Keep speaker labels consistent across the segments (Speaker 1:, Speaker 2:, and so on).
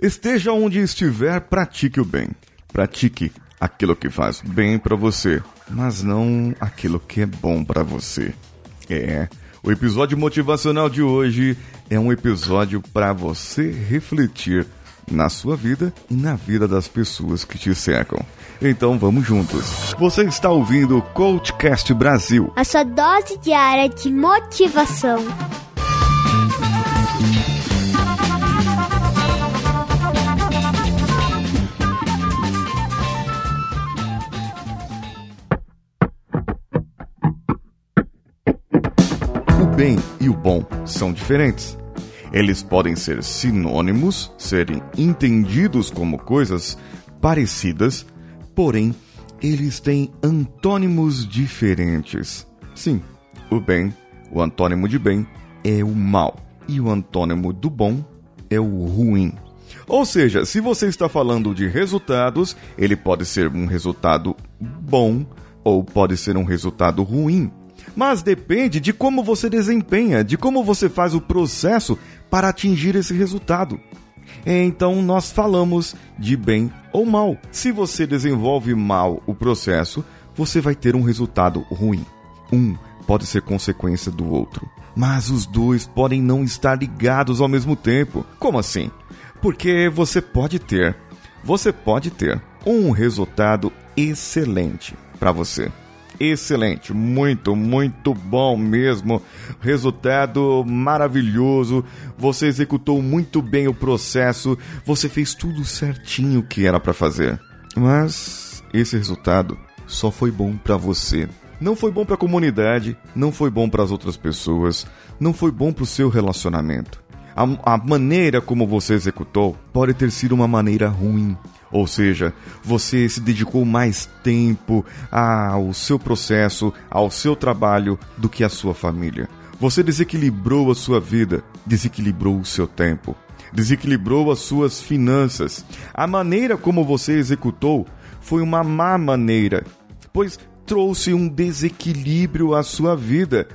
Speaker 1: Esteja onde estiver, pratique o bem. Pratique aquilo que faz bem para você, mas não aquilo que é bom para você. É, o episódio motivacional de hoje é um episódio para você refletir na sua vida e na vida das pessoas que te cercam. Então vamos juntos. Você está ouvindo o Coachcast Brasil
Speaker 2: a sua dose diária de motivação.
Speaker 1: Bem e o bom são diferentes. Eles podem ser sinônimos, serem entendidos como coisas parecidas, porém, eles têm antônimos diferentes. Sim, o bem, o antônimo de bem, é o mal, e o antônimo do bom é o ruim. Ou seja, se você está falando de resultados, ele pode ser um resultado bom ou pode ser um resultado ruim. Mas depende de como você desempenha, de como você faz o processo para atingir esse resultado. Então nós falamos de bem ou mal. Se você desenvolve mal o processo, você vai ter um resultado ruim. Um pode ser consequência do outro, mas os dois podem não estar ligados ao mesmo tempo. Como assim? Porque você pode ter, você pode ter um resultado excelente para você excelente, muito, muito bom mesmo. Resultado maravilhoso. Você executou muito bem o processo, você fez tudo certinho que era para fazer. Mas esse resultado só foi bom para você. Não foi bom para a comunidade, não foi bom para as outras pessoas, não foi bom para o seu relacionamento. A, a maneira como você executou pode ter sido uma maneira ruim, ou seja, você se dedicou mais tempo ao seu processo, ao seu trabalho do que à sua família. Você desequilibrou a sua vida, desequilibrou o seu tempo, desequilibrou as suas finanças. A maneira como você executou foi uma má maneira, pois trouxe um desequilíbrio à sua vida.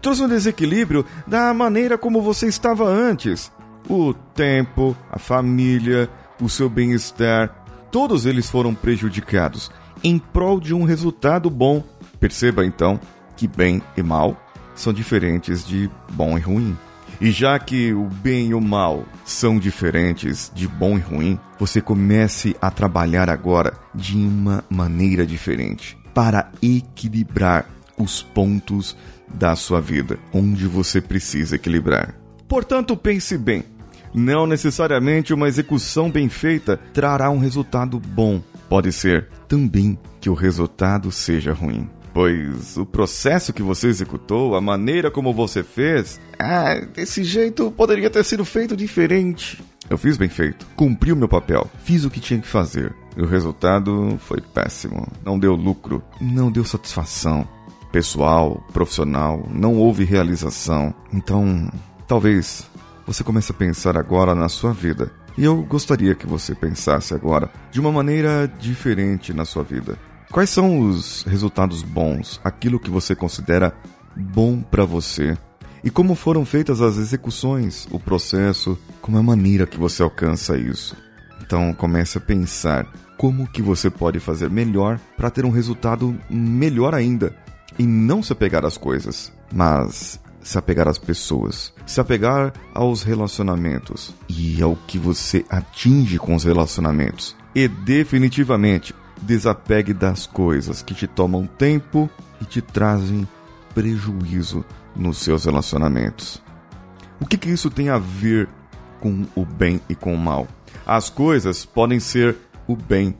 Speaker 1: Trouxe um desequilíbrio da maneira como você estava antes. O tempo, a família, o seu bem-estar, todos eles foram prejudicados em prol de um resultado bom. Perceba então que bem e mal são diferentes de bom e ruim. E já que o bem e o mal são diferentes de bom e ruim, você comece a trabalhar agora de uma maneira diferente para equilibrar os pontos da sua vida, onde você precisa equilibrar. Portanto, pense bem. Não necessariamente uma execução bem feita trará um resultado bom. Pode ser também que o resultado seja ruim. Pois o processo que você executou, a maneira como você fez, ah, desse jeito poderia ter sido feito diferente. Eu fiz bem feito, cumpri o meu papel, fiz o que tinha que fazer. E o resultado foi péssimo. Não deu lucro, não deu satisfação pessoal, profissional, não houve realização. Então, talvez você comece a pensar agora na sua vida. E eu gostaria que você pensasse agora de uma maneira diferente na sua vida. Quais são os resultados bons, aquilo que você considera bom para você? E como foram feitas as execuções, o processo, como é a maneira que você alcança isso? Então comece a pensar como que você pode fazer melhor para ter um resultado melhor ainda e não se apegar às coisas, mas se apegar às pessoas, se apegar aos relacionamentos e ao que você atinge com os relacionamentos. E definitivamente desapegue das coisas que te tomam tempo e te trazem prejuízo nos seus relacionamentos. O que, que isso tem a ver com o bem e com o mal? As coisas podem ser o bem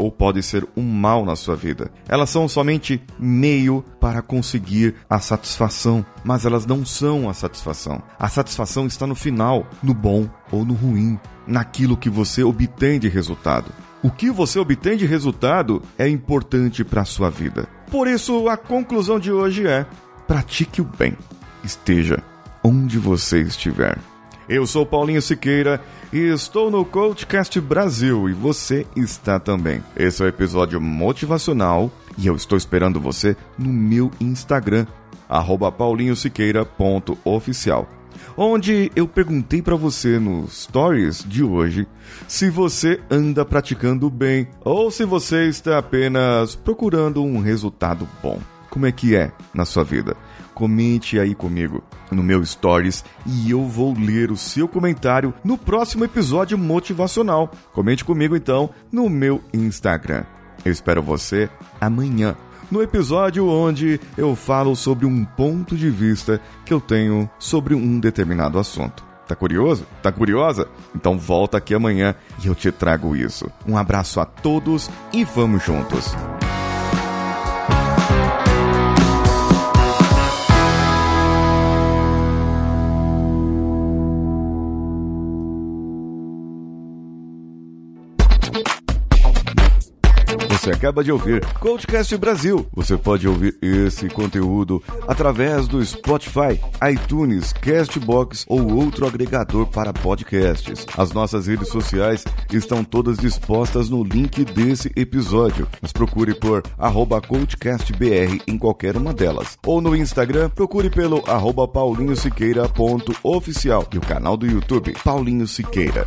Speaker 1: ou pode ser um mal na sua vida. Elas são somente meio para conseguir a satisfação, mas elas não são a satisfação. A satisfação está no final, no bom ou no ruim, naquilo que você obtém de resultado. O que você obtém de resultado é importante para a sua vida. Por isso, a conclusão de hoje é: pratique o bem, esteja onde você estiver. Eu sou Paulinho Siqueira e estou no Coachcast Brasil e você está também. Esse é o episódio motivacional e eu estou esperando você no meu Instagram, paulinhosiqueira.oficial. onde eu perguntei para você nos stories de hoje se você anda praticando bem ou se você está apenas procurando um resultado bom. Como é que é na sua vida? Comente aí comigo no meu stories e eu vou ler o seu comentário no próximo episódio motivacional. Comente comigo então no meu Instagram. Eu espero você amanhã no episódio onde eu falo sobre um ponto de vista que eu tenho sobre um determinado assunto. Tá curioso? Tá curiosa? Então volta aqui amanhã e eu te trago isso. Um abraço a todos e vamos juntos! Você acaba de ouvir Coachcast Brasil. Você pode ouvir esse conteúdo através do Spotify, iTunes, Castbox ou outro agregador para podcasts. As nossas redes sociais estão todas dispostas no link desse episódio. Nos procure por arroba CoachCastBR em qualquer uma delas. Ou no Instagram, procure pelo arroba paulinhosiqueira.oficial e o canal do YouTube Paulinho Siqueira.